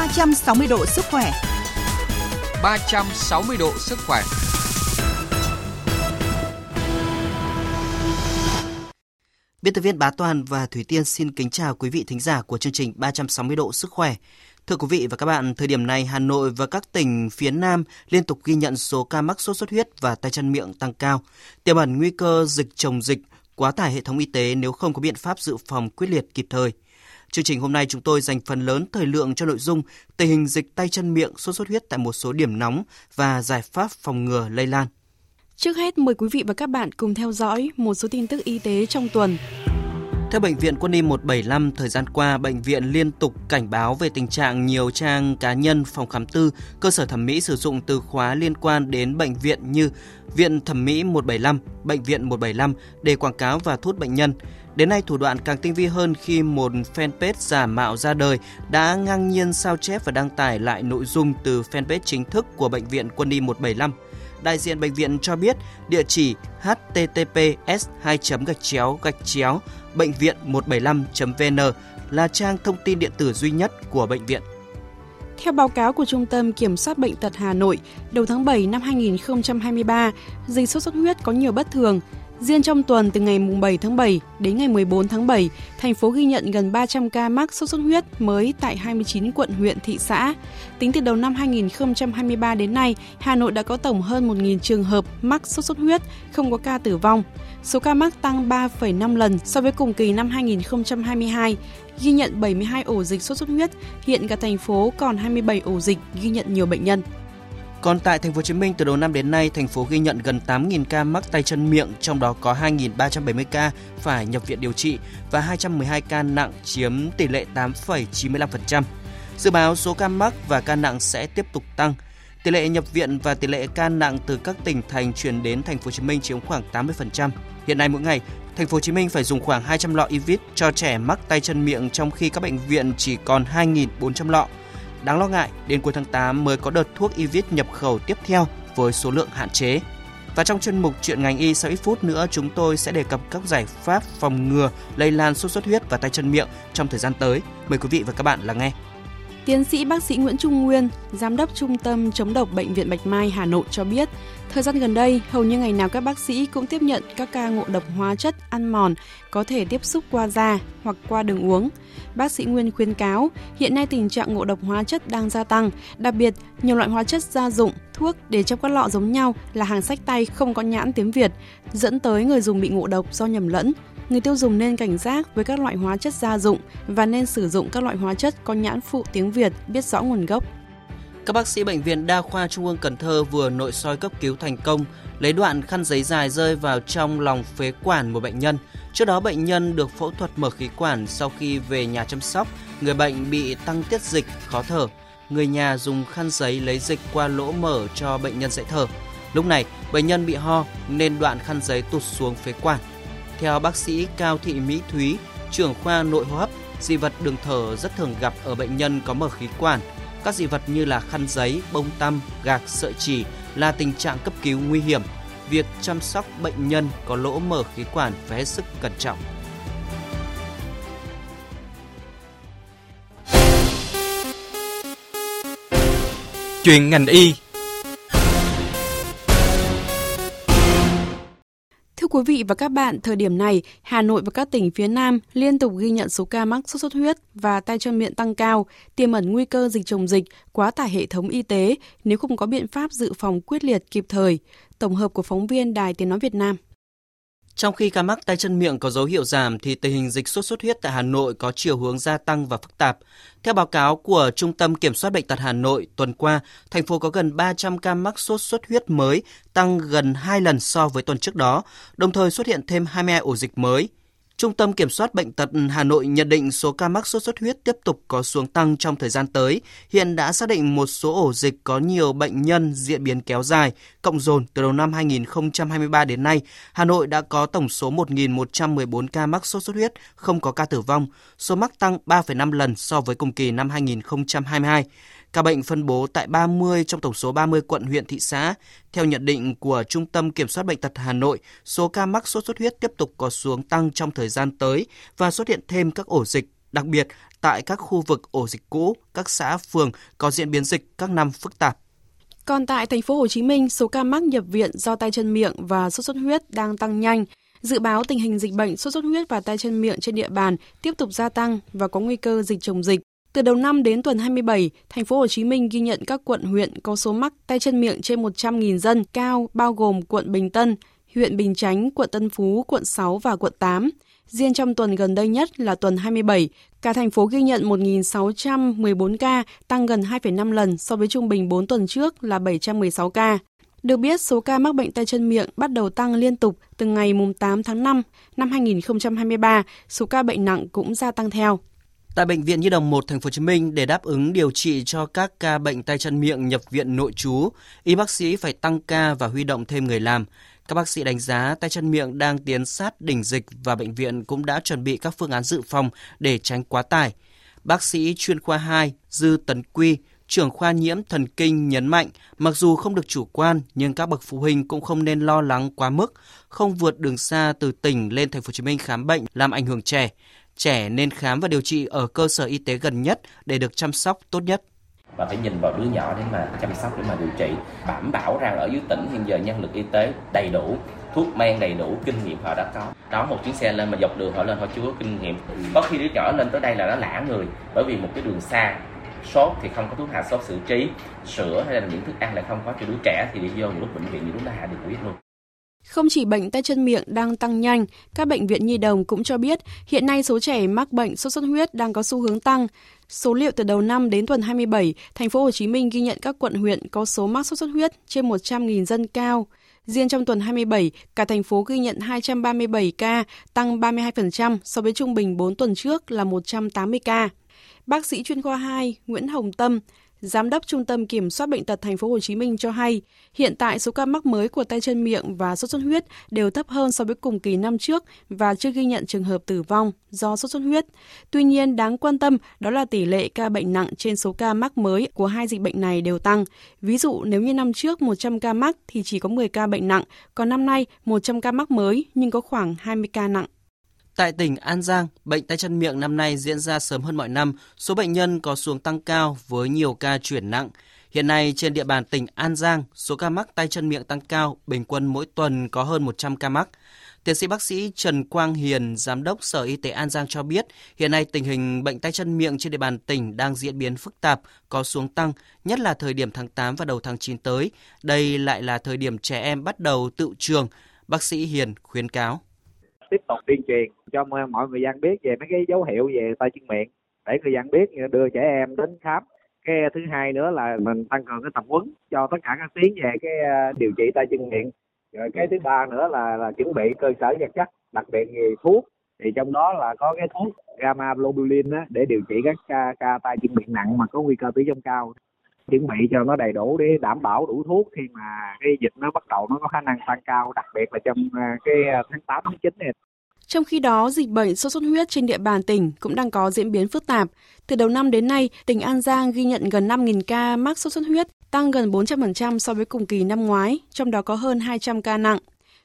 360 độ sức khỏe. 360 độ sức khỏe. Biên tập viên Bá Toàn và Thủy Tiên xin kính chào quý vị thính giả của chương trình 360 độ sức khỏe. Thưa quý vị và các bạn, thời điểm này Hà Nội và các tỉnh phía Nam liên tục ghi nhận số ca mắc sốt xuất huyết và tay chân miệng tăng cao, tiềm ẩn nguy cơ dịch chồng dịch, quá tải hệ thống y tế nếu không có biện pháp dự phòng quyết liệt kịp thời. Chương trình hôm nay chúng tôi dành phần lớn thời lượng cho nội dung tình hình dịch tay chân miệng sốt xuất huyết tại một số điểm nóng và giải pháp phòng ngừa lây lan. Trước hết mời quý vị và các bạn cùng theo dõi một số tin tức y tế trong tuần. Theo Bệnh viện Quân y 175, thời gian qua, bệnh viện liên tục cảnh báo về tình trạng nhiều trang cá nhân, phòng khám tư, cơ sở thẩm mỹ sử dụng từ khóa liên quan đến bệnh viện như Viện Thẩm mỹ 175, Bệnh viện 175 để quảng cáo và thu hút bệnh nhân. Đến nay, thủ đoạn càng tinh vi hơn khi một fanpage giả mạo ra đời đã ngang nhiên sao chép và đăng tải lại nội dung từ fanpage chính thức của Bệnh viện Quân y 175 đại diện bệnh viện cho biết địa chỉ https 2 gạch chéo gạch chéo bệnh viện 175.vn là trang thông tin điện tử duy nhất của bệnh viện. Theo báo cáo của Trung tâm Kiểm soát Bệnh tật Hà Nội, đầu tháng 7 năm 2023, dịch sốt xuất huyết có nhiều bất thường, Riêng trong tuần từ ngày 7 tháng 7 đến ngày 14 tháng 7, thành phố ghi nhận gần 300 ca mắc sốt xuất huyết mới tại 29 quận huyện thị xã. Tính từ đầu năm 2023 đến nay, Hà Nội đã có tổng hơn 1.000 trường hợp mắc sốt xuất huyết, không có ca tử vong. Số ca mắc tăng 3,5 lần so với cùng kỳ năm 2022, ghi nhận 72 ổ dịch sốt xuất huyết, hiện cả thành phố còn 27 ổ dịch ghi nhận nhiều bệnh nhân. Còn tại thành phố Hồ Chí Minh từ đầu năm đến nay, thành phố ghi nhận gần 8.000 ca mắc tay chân miệng, trong đó có 2.370 ca phải nhập viện điều trị và 212 ca nặng chiếm tỷ lệ 8,95%. Dự báo số ca mắc và ca nặng sẽ tiếp tục tăng. Tỷ lệ nhập viện và tỷ lệ ca nặng từ các tỉnh thành chuyển đến thành phố Hồ Chí Minh chiếm khoảng 80%. Hiện nay mỗi ngày, thành phố Hồ Chí Minh phải dùng khoảng 200 lọ Ivit cho trẻ mắc tay chân miệng trong khi các bệnh viện chỉ còn 2.400 lọ. Đáng lo ngại, đến cuối tháng 8 mới có đợt thuốc Ivit nhập khẩu tiếp theo với số lượng hạn chế. Và trong chuyên mục chuyện ngành y sau ít phút nữa chúng tôi sẽ đề cập các giải pháp phòng ngừa lây lan sốt xuất huyết và tay chân miệng trong thời gian tới. Mời quý vị và các bạn lắng nghe. Tiến sĩ bác sĩ Nguyễn Trung Nguyên, Giám đốc Trung tâm chống độc Bệnh viện Bạch Mai Hà Nội cho biết, thời gian gần đây, hầu như ngày nào các bác sĩ cũng tiếp nhận các ca ngộ độc hóa chất ăn mòn có thể tiếp xúc qua da hoặc qua đường uống. Bác sĩ Nguyên khuyên cáo, hiện nay tình trạng ngộ độc hóa chất đang gia tăng, đặc biệt nhiều loại hóa chất gia dụng, thuốc để trong các lọ giống nhau là hàng sách tay không có nhãn tiếng Việt, dẫn tới người dùng bị ngộ độc do nhầm lẫn, người tiêu dùng nên cảnh giác với các loại hóa chất gia dụng và nên sử dụng các loại hóa chất có nhãn phụ tiếng Việt biết rõ nguồn gốc. Các bác sĩ bệnh viện Đa khoa Trung ương Cần Thơ vừa nội soi cấp cứu thành công, lấy đoạn khăn giấy dài rơi vào trong lòng phế quản một bệnh nhân. Trước đó bệnh nhân được phẫu thuật mở khí quản sau khi về nhà chăm sóc, người bệnh bị tăng tiết dịch, khó thở. Người nhà dùng khăn giấy lấy dịch qua lỗ mở cho bệnh nhân dễ thở. Lúc này, bệnh nhân bị ho nên đoạn khăn giấy tụt xuống phế quản. Theo bác sĩ Cao Thị Mỹ Thúy, trưởng khoa nội hô hấp, dị vật đường thở rất thường gặp ở bệnh nhân có mở khí quản. Các dị vật như là khăn giấy, bông tăm, gạc, sợi chỉ là tình trạng cấp cứu nguy hiểm. Việc chăm sóc bệnh nhân có lỗ mở khí quản phải hết sức cẩn trọng. Chuyện ngành y quý vị và các bạn, thời điểm này, Hà Nội và các tỉnh phía Nam liên tục ghi nhận số ca mắc sốt xuất huyết và tay chân miệng tăng cao, tiềm ẩn nguy cơ dịch chồng dịch, quá tải hệ thống y tế nếu không có biện pháp dự phòng quyết liệt kịp thời. Tổng hợp của phóng viên Đài Tiếng Nói Việt Nam. Trong khi ca mắc tay chân miệng có dấu hiệu giảm thì tình hình dịch sốt xuất huyết tại Hà Nội có chiều hướng gia tăng và phức tạp. Theo báo cáo của Trung tâm Kiểm soát Bệnh tật Hà Nội, tuần qua, thành phố có gần 300 ca mắc sốt xuất huyết mới, tăng gần 2 lần so với tuần trước đó, đồng thời xuất hiện thêm 22 ổ dịch mới. Trung tâm Kiểm soát Bệnh tật Hà Nội nhận định số ca mắc sốt xuất huyết tiếp tục có xuống tăng trong thời gian tới. Hiện đã xác định một số ổ dịch có nhiều bệnh nhân diễn biến kéo dài, cộng dồn từ đầu năm 2023 đến nay, Hà Nội đã có tổng số 1.114 ca mắc sốt xuất huyết, không có ca tử vong, số mắc tăng 3,5 lần so với cùng kỳ năm 2022. Ca bệnh phân bố tại 30 trong tổng số 30 quận huyện thị xã. Theo nhận định của Trung tâm Kiểm soát Bệnh tật Hà Nội, số ca mắc sốt xuất huyết tiếp tục có xuống tăng trong thời gian tới và xuất hiện thêm các ổ dịch Đặc biệt, tại các khu vực ổ dịch cũ, các xã phường có diễn biến dịch các năm phức tạp. Còn tại thành phố Hồ Chí Minh, số ca mắc nhập viện do tay chân miệng và sốt xuất huyết đang tăng nhanh. Dự báo tình hình dịch bệnh sốt xuất huyết và tay chân miệng trên địa bàn tiếp tục gia tăng và có nguy cơ dịch chồng dịch. Từ đầu năm đến tuần 27, thành phố Hồ Chí Minh ghi nhận các quận huyện có số mắc tay chân miệng trên 100.000 dân cao bao gồm quận Bình Tân, huyện Bình Chánh, quận Tân Phú, quận 6 và quận 8. Riêng trong tuần gần đây nhất là tuần 27, cả thành phố ghi nhận 1.614 ca, tăng gần 2,5 lần so với trung bình 4 tuần trước là 716 ca. Được biết, số ca mắc bệnh tay chân miệng bắt đầu tăng liên tục từ ngày 8 tháng 5 năm 2023, số ca bệnh nặng cũng gia tăng theo. Tại bệnh viện Nhi đồng 1 thành phố Hồ Chí Minh để đáp ứng điều trị cho các ca bệnh tay chân miệng nhập viện nội trú, y bác sĩ phải tăng ca và huy động thêm người làm. Các bác sĩ đánh giá tay chân miệng đang tiến sát đỉnh dịch và bệnh viện cũng đã chuẩn bị các phương án dự phòng để tránh quá tải. Bác sĩ chuyên khoa 2 Dư Tấn Quy, trưởng khoa nhiễm thần kinh nhấn mạnh, mặc dù không được chủ quan nhưng các bậc phụ huynh cũng không nên lo lắng quá mức, không vượt đường xa từ tỉnh lên thành phố Hồ Chí Minh khám bệnh làm ảnh hưởng trẻ. Trẻ nên khám và điều trị ở cơ sở y tế gần nhất để được chăm sóc tốt nhất. Và phải nhìn vào đứa nhỏ để mà chăm sóc, để mà điều trị. Đảm bảo rằng ở dưới tỉnh hiện giờ nhân lực y tế đầy đủ, thuốc men đầy đủ, kinh nghiệm họ đã có. Đón một chuyến xe lên mà dọc đường họ lên họ chưa có kinh nghiệm. Có khi đứa nhỏ lên tới đây là nó lã người, bởi vì một cái đường xa. Sốt thì không có thuốc hạ sốt xử trí, sữa hay là những thức ăn lại không có. Cho đứa trẻ thì đi vô những lúc bệnh viện thì đúng là hạ đường huyết luôn không chỉ bệnh tay chân miệng đang tăng nhanh, các bệnh viện nhi đồng cũng cho biết hiện nay số trẻ mắc bệnh sốt xuất huyết đang có xu hướng tăng. Số liệu từ đầu năm đến tuần 27, thành phố Hồ Chí Minh ghi nhận các quận huyện có số mắc sốt xuất huyết trên 100.000 dân cao. Riêng trong tuần 27, cả thành phố ghi nhận 237 ca, tăng 32% so với trung bình 4 tuần trước là 180 ca. Bác sĩ chuyên khoa 2 Nguyễn Hồng Tâm, Giám đốc Trung tâm Kiểm soát bệnh tật thành phố Hồ Chí Minh cho hay, hiện tại số ca mắc mới của tay chân miệng và sốt xuất huyết đều thấp hơn so với cùng kỳ năm trước và chưa ghi nhận trường hợp tử vong do sốt xuất huyết. Tuy nhiên, đáng quan tâm đó là tỷ lệ ca bệnh nặng trên số ca mắc mới của hai dịch bệnh này đều tăng. Ví dụ, nếu như năm trước 100 ca mắc thì chỉ có 10 ca bệnh nặng, còn năm nay 100 ca mắc mới nhưng có khoảng 20 ca nặng. Tại tỉnh An Giang, bệnh tay chân miệng năm nay diễn ra sớm hơn mọi năm, số bệnh nhân có xuống tăng cao với nhiều ca chuyển nặng. Hiện nay trên địa bàn tỉnh An Giang, số ca mắc tay chân miệng tăng cao, bình quân mỗi tuần có hơn 100 ca mắc. Tiến sĩ bác sĩ Trần Quang Hiền, Giám đốc Sở Y tế An Giang cho biết, hiện nay tình hình bệnh tay chân miệng trên địa bàn tỉnh đang diễn biến phức tạp, có xuống tăng, nhất là thời điểm tháng 8 và đầu tháng 9 tới. Đây lại là thời điểm trẻ em bắt đầu tự trường. Bác sĩ Hiền khuyến cáo tiếp tục tuyên truyền cho mọi người dân biết về mấy cái dấu hiệu về tay chân miệng. Để người dân biết đưa trẻ em đến khám. Cái ờ, thứ hai nữa là mình tăng cường cái tập huấn cho tất cả các tuyến về cái ờ, điều trị tay chân miệng. Rồi cái thứ ba nữa là là chuẩn bị cơ sở vật chất đặc biệt về thuốc. Thì trong đó là có cái thuốc gamma globulin á, để điều trị các ca, ca tay chân miệng nặng mà có nguy cơ tử vong cao chuẩn bị cho nó đầy đủ để đảm bảo đủ thuốc khi mà cái dịch nó bắt đầu nó có khả năng tăng cao đặc biệt là trong à, cái à, tháng 8 tháng 9 này trong khi đó, dịch bệnh sốt xuất huyết trên địa bàn tỉnh cũng đang có diễn biến phức tạp. Từ đầu năm đến nay, tỉnh An Giang ghi nhận gần 5.000 ca mắc sốt xuất huyết, tăng gần 400% so với cùng kỳ năm ngoái, trong đó có hơn 200 ca nặng.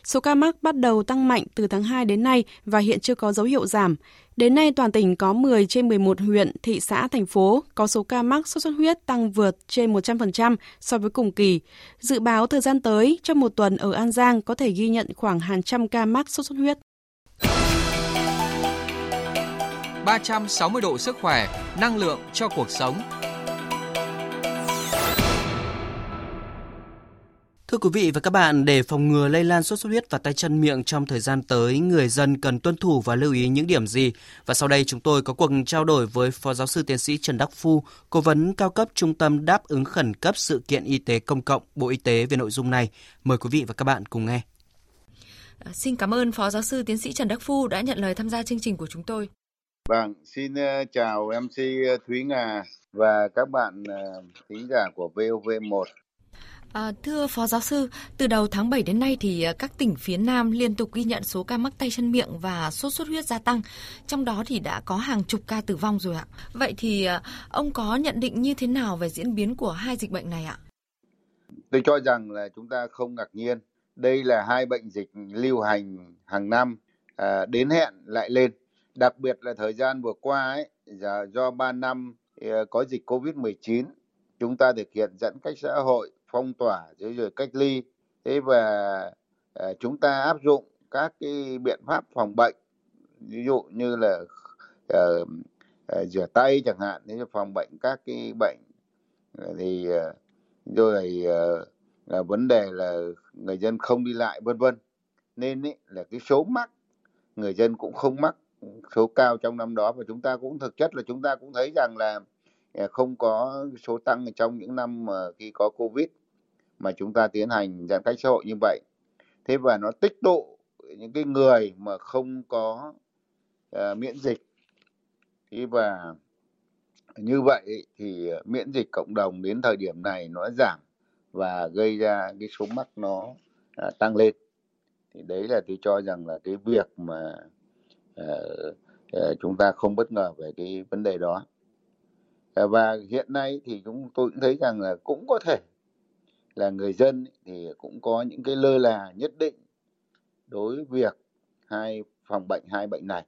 Số ca mắc bắt đầu tăng mạnh từ tháng 2 đến nay và hiện chưa có dấu hiệu giảm. Đến nay, toàn tỉnh có 10 trên 11 huyện, thị xã, thành phố có số ca mắc sốt xuất huyết tăng vượt trên 100% so với cùng kỳ. Dự báo thời gian tới, trong một tuần ở An Giang có thể ghi nhận khoảng hàng trăm ca mắc sốt xuất huyết. 360 độ sức khỏe, năng lượng cho cuộc sống. Thưa quý vị và các bạn, để phòng ngừa lây lan sốt xuất huyết và tay chân miệng trong thời gian tới, người dân cần tuân thủ và lưu ý những điểm gì? Và sau đây chúng tôi có cuộc trao đổi với Phó Giáo sư Tiến sĩ Trần Đắc Phu, Cố vấn cao cấp Trung tâm Đáp ứng Khẩn cấp Sự kiện Y tế Công cộng Bộ Y tế về nội dung này. Mời quý vị và các bạn cùng nghe. À, xin cảm ơn Phó Giáo sư Tiến sĩ Trần Đắc Phu đã nhận lời tham gia chương trình của chúng tôi. Vâng, xin uh, chào MC ờ, Thúy Nga và các bạn uh, thính giả của VOV1. À, thưa Phó Giáo sư, từ đầu tháng 7 đến nay thì à, các tỉnh phía Nam liên tục ghi nhận số ca mắc tay chân miệng và sốt xuất huyết gia tăng, trong đó thì đã có hàng chục ca tử vong rồi ạ. Vậy thì à, ông có nhận định như thế nào về diễn biến của hai dịch bệnh này ạ? Tôi cho rằng là chúng ta không ngạc nhiên. Đây là hai bệnh dịch lưu hành hàng năm, à, đến hẹn lại lên đặc biệt là thời gian vừa qua ấy do, do 3 năm à, có dịch Covid-19 chúng ta thực hiện giãn cách xã hội, phong tỏa rồi, rồi cách ly. Thế và ờ, chúng ta áp dụng các cái biện pháp phòng bệnh ví dụ như là uh, uh, rửa tay chẳng hạn thế phòng bệnh các cái bệnh thì uh, rồi uh, là vấn đề là người dân không đi lại vân vân. Nên ý, là cái số mắc người dân cũng không mắc số cao trong năm đó. Và chúng ta cũng thực chất là chúng ta cũng thấy rằng là Ờ, không có số tăng trong những năm mà khi có covid mà chúng ta tiến hành giãn cách xã hội như vậy. Thế và nó tích tụ những cái người mà không có uh, miễn dịch. Thế và như vậy thì miễn dịch cộng đồng đến thời điểm này nó giảm và gây ra cái số mắc nó uh, tăng lên. Thì đấy là tôi cho rằng là cái việc mà uh, uh, chúng ta không bất ngờ về cái vấn đề đó. Ờ, và hiện nay thì chúng tôi cũng thấy rằng là cũng có thể là người dân thì cũng có những cái lơ là nhất định đối với việc hai phòng bệnh, hai bệnh này.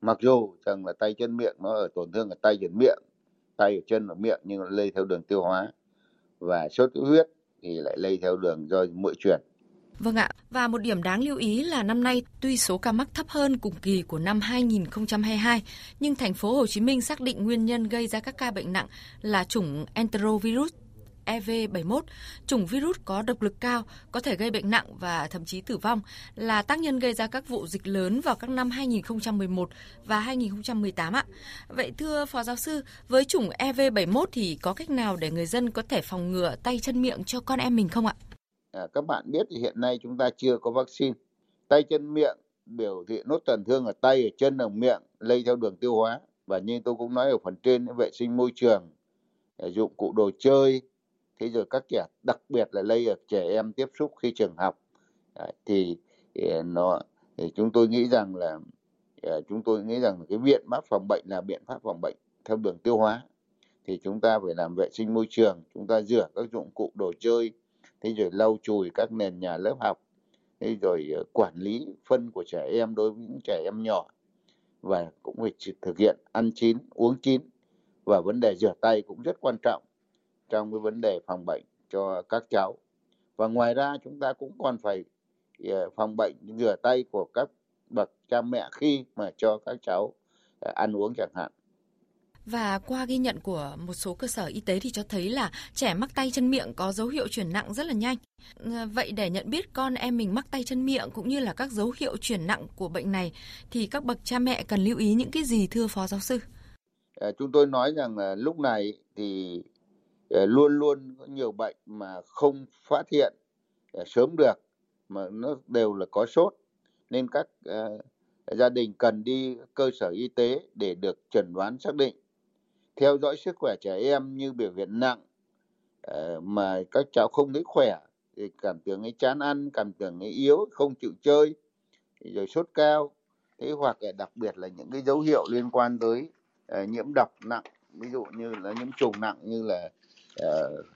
Mặc dù rằng là tay chân miệng nó ở tổn thương ở tay chân miệng, tay ở chân ở miệng nhưng nó lây theo đường tiêu hóa và sốt xuất huyết thì lại lây theo đường do mũi truyền. Vâng ạ, và một điểm đáng lưu ý là năm nay tuy số ca mắc thấp hơn cùng kỳ của năm 2022, nhưng thành phố Hồ Chí Minh xác định nguyên nhân gây ra các ca bệnh nặng là chủng enterovirus EV71, chủng virus có độc lực cao, có thể gây bệnh nặng và thậm chí tử vong, là tác nhân gây ra các vụ dịch lớn vào các năm 2011 và 2018 ạ. Vậy thưa Phó Giáo sư, với chủng EV71 thì có cách nào để người dân có thể phòng ngừa tay chân miệng cho con em mình không ạ? À, các bạn biết thì hiện nay chúng ta chưa có vaccine. Tay chân miệng biểu hiện nốt tổn thương ở tay, ở chân, ở miệng, lây theo đường tiêu hóa. Và như tôi cũng nói ở phần trên, vệ sinh môi trường, à, dụng cụ đồ chơi, thế rồi các trẻ đặc biệt là lây ở trẻ em tiếp xúc khi trường học à, thì, thì nó thì chúng tôi nghĩ rằng là à, chúng tôi nghĩ rằng cái biện pháp phòng bệnh là biện pháp phòng bệnh theo đường tiêu hóa thì chúng ta phải làm vệ sinh môi trường chúng ta rửa các dụng cụ đồ chơi thế rồi lau chùi các nền nhà lớp học. Thế rồi ờ, quản lý phân của trẻ em đối với những trẻ em nhỏ. Và cũng phải thực hiện ăn chín, uống chín. Và vấn đề rửa tay cũng rất quan trọng trong cái vấn đề phòng bệnh cho các cháu. Và ngoài ra chúng ta cũng còn phải ờ, phòng bệnh, rửa tay của các bậc cha mẹ khi mà cho các cháu ờ, ăn uống chẳng hạn và qua ghi nhận của một số cơ sở y tế thì cho thấy là trẻ mắc tay chân miệng có dấu hiệu chuyển nặng rất là nhanh. Ờ, vậy để nhận biết con em mình mắc tay chân miệng cũng như là các dấu hiệu chuyển nặng của bệnh này thì các bậc cha mẹ cần lưu ý những cái gì thưa phó giáo sư? À, chúng tôi nói rằng là lúc này thì ờ, luôn luôn có nhiều bệnh mà không phát hiện sớm được mà nó đều là có sốt nên các uh, gia đình cần đi cơ sở y tế để được chẩn đoán xác định theo dõi sức khỏe trẻ em như biểu hiện nặng ờ, mà các cháu không thấy khỏe thì cảm tưởng ấy chán ăn cảm tưởng ấy yếu không chịu chơi rồi sốt cao. Thế hoặc là đặc biệt là những cái dấu hiệu liên quan tới uh, nhiễm độc nặng ví dụ như là nhiễm trùng nặng như là uh,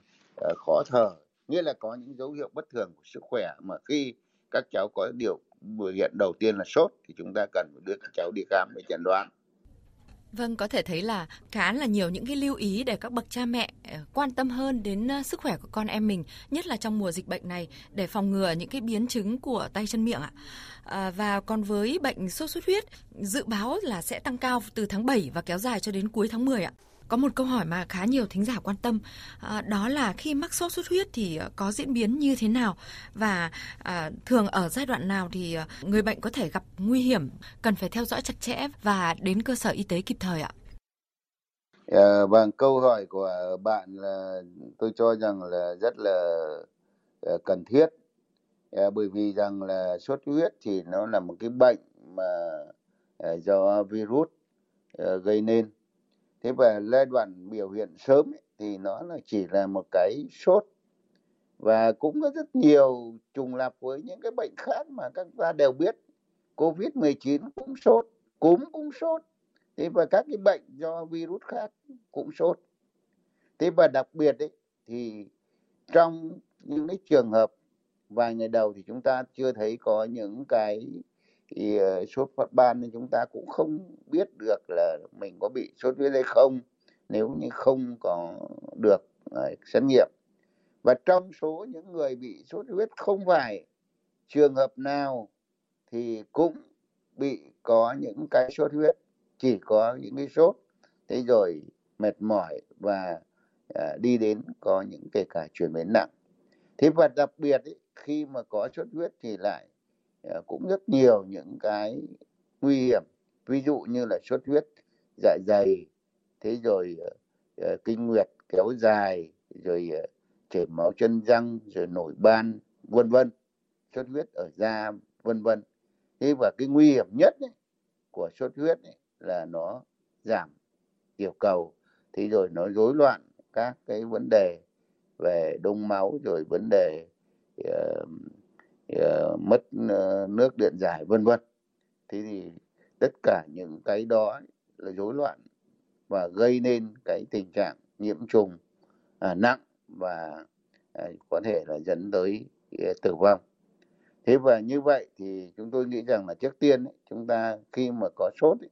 uh, khó thở nghĩa là có những dấu hiệu bất thường của sức khỏe mà khi các cháu có điều biểu hiện đầu tiên là sốt thì chúng ta cần phải đưa các cháu đi khám để chẩn đoán. Vâng, có thể thấy là khá là nhiều những cái lưu ý để các bậc cha mẹ ờ, quan tâm hơn đến ờ, sức khỏe của con em mình, nhất là trong mùa dịch bệnh này để phòng ngừa những cái biến chứng của tay chân miệng ạ. À, và còn với bệnh sốt xuất huyết, dự báo là sẽ tăng cao từ tháng 7 và kéo dài cho đến cuối tháng 10 ạ. Có một câu hỏi mà khá nhiều thính giả quan tâm, à, đó là khi mắc sốt xuất huyết thì ờ, có diễn biến như thế nào? Và à, thường ở giai đoạn nào thì người bệnh có thể gặp nguy hiểm, cần phải theo dõi chặt chẽ và đến cơ sở y tế kịp thời ạ? À, vâng, câu hỏi của bạn là tôi cho rằng là rất là cần thiết. À, bởi vì rằng là sốt huyết thì nó là một cái bệnh mà do virus gây nên thế và giai đoạn biểu hiện sớm ấy, thì nó là chỉ là một cái sốt. Và cũng có rất nhiều trùng lặp với những cái bệnh khác mà các ta đều biết. Covid 19 cũng sốt cúm cũng sốt. Thế và các cái bệnh do virus khác cũng sốt. Thế và đặc biệt ấy, thì trong những cái trường hợp vài ngày đầu thì chúng ta chưa thấy có những cái thì ờ, sốt phát ban thì chúng ta cũng không biết được là mình có bị sốt huyết hay không. Nếu như không có được ờ, xét nghiệm. Và trong số những người bị sốt huyết không phải trường hợp nào thì cũng bị có những cái sốt huyết chỉ có những cái sốt. Thế rồi mệt mỏi và à, đi đến có những kể cả chuyển biến nặng. Thế và đặc biệt ý, khi mà có sốt huyết thì lại Ờ, cũng rất nhiều những cái nguy hiểm. Ví dụ như là sốt huyết dạ dày thế rồi ờ, ờ, kinh nguyệt kéo dài rồi chảy máu chân răng rồi nổi ban vân vân. Sốt huyết ở da vân vân. Thế và cái nguy hiểm nhất ấy, của sốt huyết ấy, là nó giảm tiểu cầu thì rồi nó rối loạn các cái vấn đề về đông máu rồi vấn đề uh, Ờ, mất ờ, nước điện giải vân vân thế thì tất cả những cái đó là rối loạn và gây nên cái tình trạng nhiễm trùng à, nặng và à, có thể là dẫn tới à, tử vong thế và như vậy thì chúng tôi nghĩ rằng là trước tiên ấy, chúng ta khi mà có sốt ấy,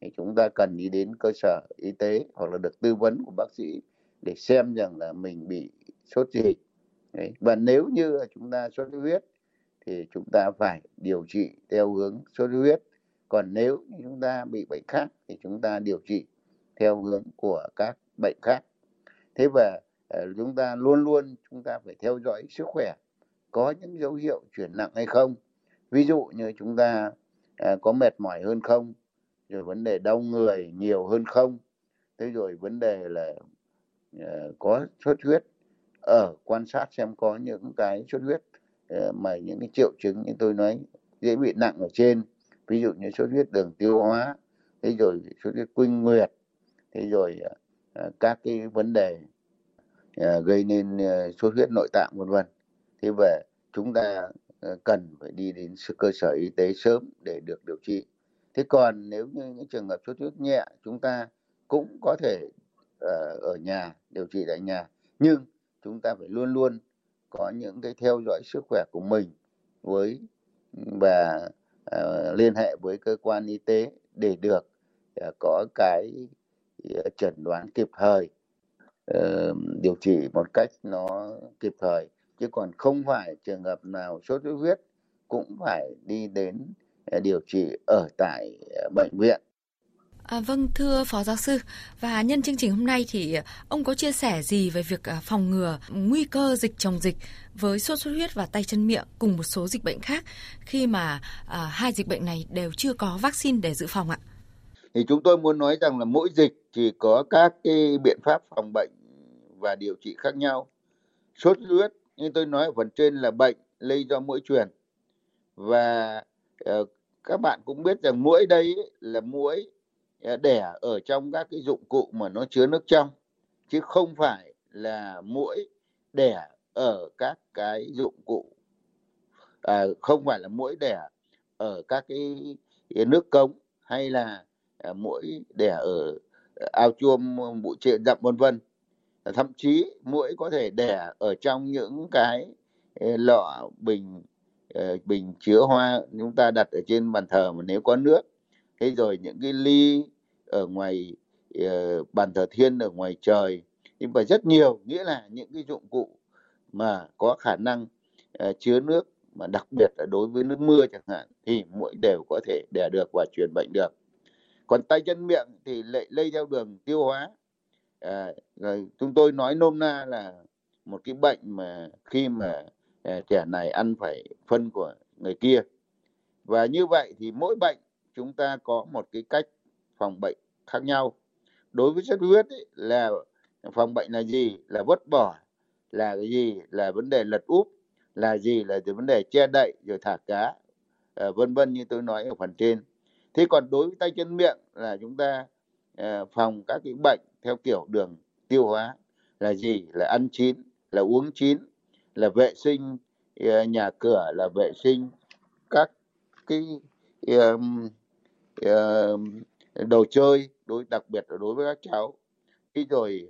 thì chúng ta cần đi đến cơ sở y tế hoặc là được tư vấn của bác sĩ để xem rằng là mình bị sốt gì Đấy. và nếu như chúng ta sốt huyết thì chúng ta phải điều trị theo hướng sốt xuất huyết. Còn nếu chúng ta bị bệnh khác thì chúng ta điều trị theo hướng của các bệnh khác. Thế và ờ, chúng ta luôn luôn chúng ta phải theo dõi sức khỏe, có những dấu hiệu chuyển nặng hay không. Ví dụ như chúng ta à, có mệt mỏi hơn không, rồi vấn đề đau người nhiều hơn không, thế rồi vấn đề là ờ, có xuất huyết. Ở quan sát xem có những cái xuất huyết Ờ, mà những cái triệu chứng như tôi nói, dễ bị nặng ở trên, ví dụ như sốt huyết đường tiêu hóa, thế rồi sốt huyết quinh nguyệt, thế rồi ờ, ờ, các cái vấn đề gây nên sốt huyết nội tạng vân vân. Thế về chúng ta cần phải đi đến cơ sở y tế sớm để được điều trị. Thế còn nếu như những trường hợp sốt huyết nhẹ, chúng ta cũng có thể ở nhà, điều trị tại nhà. Nhưng chúng ta phải luôn luôn có những cái theo dõi sức khỏe của mình với và uh, liên hệ với cơ quan y tế để được uh, có cái uh, chẩn đoán kịp thời uh, điều trị một cách nó kịp thời chứ còn không phải trường hợp nào sốt xuất huyết cũng phải đi đến điều trị ở tại bệnh viện. À, vâng thưa phó giáo sư và nhân chương trình hôm nay thì à, ông có chia sẻ gì về việc à, phòng ngừa nguy cơ dịch chồng dịch với sốt xuất huyết và tay chân miệng cùng một số dịch bệnh khác khi mà à, hai dịch bệnh này đều chưa có vaccine để dự phòng ạ? Thì chúng tôi muốn nói rằng là mỗi dịch thì có các cái biện pháp phòng bệnh và điều trị khác nhau. Sốt xuất huyết như tôi nói ở phần trên là bệnh lây do mũi truyền và uh, các bạn cũng biết rằng mũi đây ấy, là mũi Ờ, đẻ ở trong các cái dụng cụ mà nó chứa nước trong chứ không phải là mũi đẻ ở các cái dụng cụ. À, không phải là mũi đẻ ở các cái, nước cống hay là à, mũi đẻ ở à, ao chuông bụi trệ đậm vân vân. À, thậm chí mũi có thể đẻ ở trong những cái ờ, lọ bình ờ, bình chứa hoa chúng ta đặt ở trên bàn thờ mà nếu có nước thế rồi những cái ly ở ngoài uh, bàn thờ thiên ở ngoài trời. Nhưng mà rất nhiều nghĩa là những cái dụng cụ mà có khả năng uh, chứa nước mà đặc biệt là đối với nước mưa chẳng hạn thì mũi đều có thể đẻ được và truyền bệnh được. Còn tay chân miệng thì lây, lây theo đường tiêu hóa. À, rồi chúng tôi nói nôm na là một cái bệnh mà khi mà trẻ này ăn phải phân của người kia. Và như vậy thì mỗi bệnh chúng ta có một cái cách phòng bệnh khác nhau. Đối với xuất huyết ấy, là phòng bệnh là gì? Là vứt bỏ là cái gì? Là vấn đề lật úp là gì? Là vấn đề che đậy rồi thả cá à, vân vân như tôi nói ở phần trên. Thế còn đối với tay chân miệng là chúng ta à, phòng các cái bệnh theo kiểu đường tiêu hóa là gì? Là ăn chín là uống chín là vệ sinh ờ, nhà cửa là vệ sinh các cái um, Ờ, đồ chơi đối đặc biệt là đối với các cháu. Khi rồi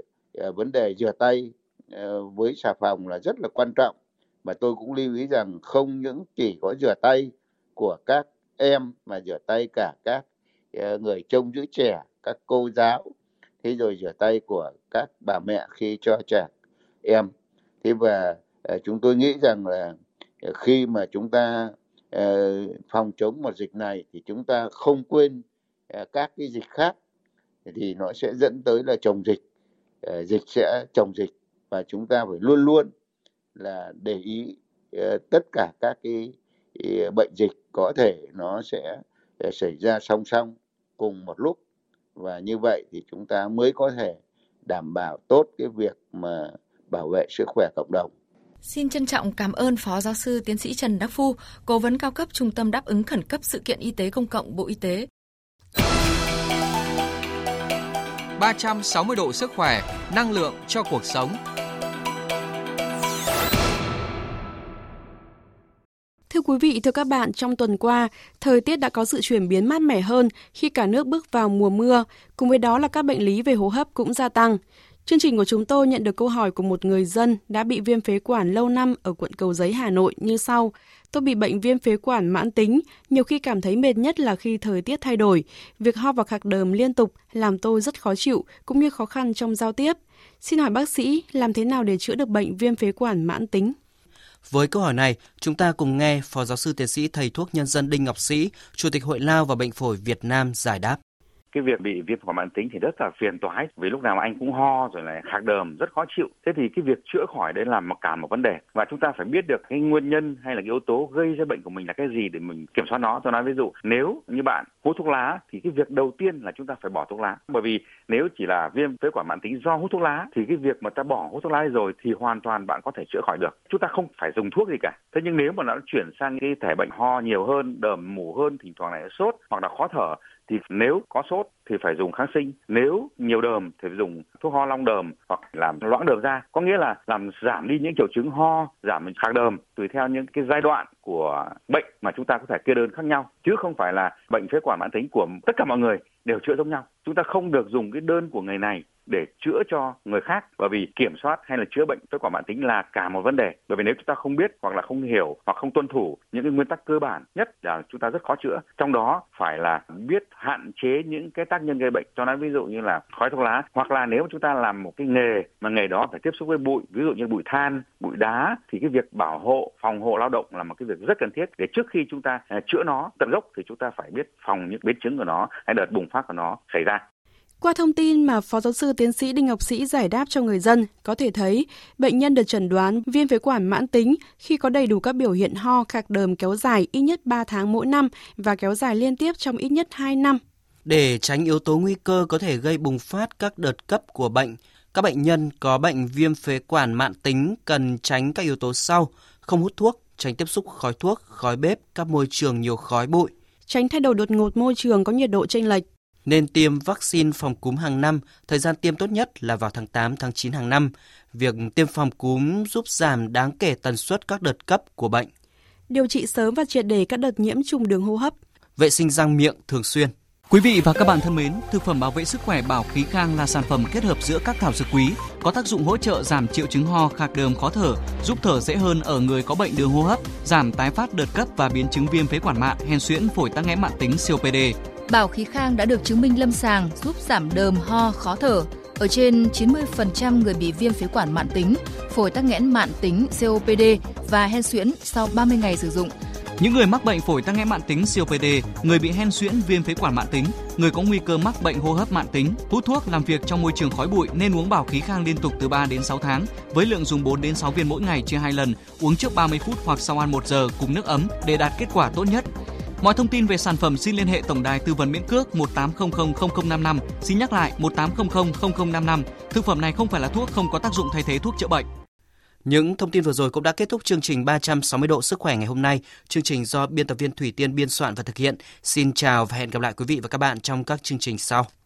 uh, vấn đề rửa tay uh, với xà phòng là rất là quan trọng. Mà tôi cũng lưu ý rằng không những chỉ có rửa tay của các em mà rửa tay cả các người trông giữ trẻ các cô giáo. Thế rồi rửa tay của các bà mẹ khi cho trẻ em. Thế và uh, chúng tôi nghĩ rằng là khi mà chúng ta Ờ, phòng chống một dịch này thì chúng ta không quên ờ, các cái dịch khác thì nó sẽ dẫn tới là chồng dịch ờ, dịch sẽ chồng dịch và chúng ta phải luôn luôn là để ý tất cả các cái bệnh dịch có thể nó sẽ xảy ra song song cùng một lúc và như vậy thì chúng ta mới có thể đảm bảo tốt cái việc mà bảo vệ sức khỏe cộng đồng. Xin trân trọng cảm ơn Phó Giáo sư Tiến sĩ Trần Đắc Phu, Cố vấn cao cấp Trung tâm đáp ứng khẩn cấp sự kiện y tế công cộng Bộ Y tế. 360 độ sức khỏe, năng lượng cho cuộc sống. Thưa quý vị, thưa các bạn, trong tuần qua, thời tiết đã có sự chuyển biến mát mẻ hơn khi cả nước bước vào mùa mưa, cùng với đó là các bệnh lý về hô hấp cũng gia tăng. Chương trình của chúng tôi nhận được câu hỏi của một người dân đã bị viêm phế quản lâu năm ở quận Cầu Giấy, Hà Nội như sau. Tôi bị bệnh viêm phế quản mãn tính, nhiều khi cảm thấy mệt nhất là khi thời tiết thay đổi. Việc ho và khạc đờm liên tục làm tôi rất khó chịu, cũng như khó khăn trong giao tiếp. Xin hỏi bác sĩ, làm thế nào để chữa được bệnh viêm phế quản mãn tính? Với câu hỏi này, chúng ta cùng nghe Phó Giáo sư Tiến sĩ Thầy thuốc nhân dân Đinh Ngọc Sĩ, Chủ tịch Hội Lao và Bệnh phổi Việt Nam giải đáp cái việc bị viêm phổi mãn tính thì rất là phiền toái, vì lúc nào anh cũng ho rồi lại khạc đờm, rất khó chịu. Thế thì cái việc chữa khỏi đấy là một cả một vấn đề. Và chúng ta phải biết được cái nguyên nhân hay là cái yếu tố gây ra bệnh của mình là cái gì để mình kiểm soát nó. Tôi nói ví dụ, nếu như bạn hút thuốc lá thì cái việc đầu tiên là chúng ta phải bỏ thuốc lá. Bởi vì nếu chỉ là viêm phế quản mãn tính do hút thuốc lá, thì cái việc mà ta bỏ hút thuốc lá rồi thì hoàn toàn bạn có thể chữa khỏi được. Chúng ta không phải dùng thuốc gì cả. Thế nhưng nếu mà nó chuyển sang cái thể bệnh ho nhiều hơn, đờm mủ hơn, thỉnh thoảng lại sốt hoặc là khó thở thì nếu có sốt thì phải dùng kháng sinh. Nếu nhiều đờm thì phải dùng thuốc ho long đờm hoặc làm loãng đờm ra có nghĩa là làm giảm đi những triệu chứng ho, giảm khạc đờm tùy theo những cái giai đoạn của bệnh mà chúng ta có thể kê đơn khác nhau. Chứ không phải là bệnh phế quản mãn tính của tất cả mọi người đều chữa giống nhau. Chúng ta không được dùng cái đơn của người này để chữa cho người khác. Bởi vì kiểm soát hay là chữa bệnh phế quản mãn tính là cả một vấn đề. Bởi vì nếu chúng ta không biết hoặc là không hiểu hoặc không tuân thủ những cái nguyên tắc cơ bản nhất là chúng ta rất khó chữa. Trong đó phải là biết hạn chế những cái tác nhân gây bệnh. Cho nói ví dụ như là khói thuốc lá hoặc là nếu chúng ta làm một cái nghề mà nghề đó phải tiếp xúc với bụi, ví dụ như bụi than, bụi đá thì cái việc bảo hộ, phòng hộ lao động là một cái việc rất cần thiết. Để trước khi chúng ta à, chữa nó tận gốc thì chúng ta phải biết phòng những biến chứng của nó hay đợt bùng phát của nó xảy ra qua thông tin mà Phó Giáo sư Tiến sĩ Đinh Ngọc Sĩ giải đáp cho người dân, có thể thấy bệnh nhân được chẩn đoán viêm phế quản mãn tính khi có đầy đủ các biểu hiện ho, khạc đờm kéo dài ít nhất 3 tháng mỗi năm và kéo dài liên tiếp trong ít nhất 2 năm. Để tránh yếu tố nguy cơ có thể gây bùng phát các đợt cấp của bệnh, các bệnh nhân có bệnh viêm phế quản mãn tính cần tránh các yếu tố sau, không hút thuốc, tránh tiếp xúc khói thuốc, khói bếp, các môi trường nhiều khói bụi. Tránh thay đổi đột ngột môi trường có nhiệt độ chênh lệch, nên tiêm vaccine phòng cúm hàng năm, thời gian tiêm tốt nhất là vào tháng 8, tháng 9 hàng năm. Việc tiêm phòng cúm giúp giảm đáng kể tần suất các đợt cấp của bệnh. Điều trị sớm và triệt để các đợt nhiễm trùng đường hô hấp. Vệ sinh răng miệng thường xuyên. Quý vị và các bạn thân mến, thực phẩm bảo vệ sức khỏe Bảo Khí Khang là sản phẩm kết hợp giữa các thảo dược quý, có tác dụng hỗ trợ giảm triệu chứng ho, khạc đờm, khó thở, giúp thở dễ hơn ở người có bệnh đường hô hấp, giảm tái phát đợt cấp và biến chứng viêm phế quản mạn, hen suyễn, phổi tắc nghẽn mạng tính COPD. Bảo khí khang đã được chứng minh lâm sàng giúp giảm đờm ho, khó thở. Ở trên 90% người bị viêm phế quản mạn tính, phổi tắc nghẽn mạn tính COPD và hen suyễn sau 30 ngày sử dụng. Những người mắc bệnh phổi tắc nghẽn mạn tính COPD, người bị hen suyễn viêm phế quản mạn tính, người có nguy cơ mắc bệnh hô hấp mạn tính, hút thuốc, làm việc trong môi trường khói bụi nên uống bảo khí khang liên tục từ 3 đến 6 tháng với lượng dùng 4 đến 6 viên mỗi ngày chia 2 lần, uống trước 30 phút hoặc sau ăn 1 giờ cùng nước ấm để đạt kết quả tốt nhất. Mọi thông tin về sản phẩm xin liên hệ tổng đài tư vấn miễn cước 18000055. Xin nhắc lại 18000055. Thực phẩm này không phải là thuốc, không có tác dụng thay thế thuốc chữa bệnh. Những thông tin vừa rồi cũng đã kết thúc chương trình 360 độ sức khỏe ngày hôm nay. Chương trình do biên tập viên Thủy Tiên biên soạn và thực hiện. Xin chào và hẹn gặp lại quý vị và các bạn trong các chương trình sau.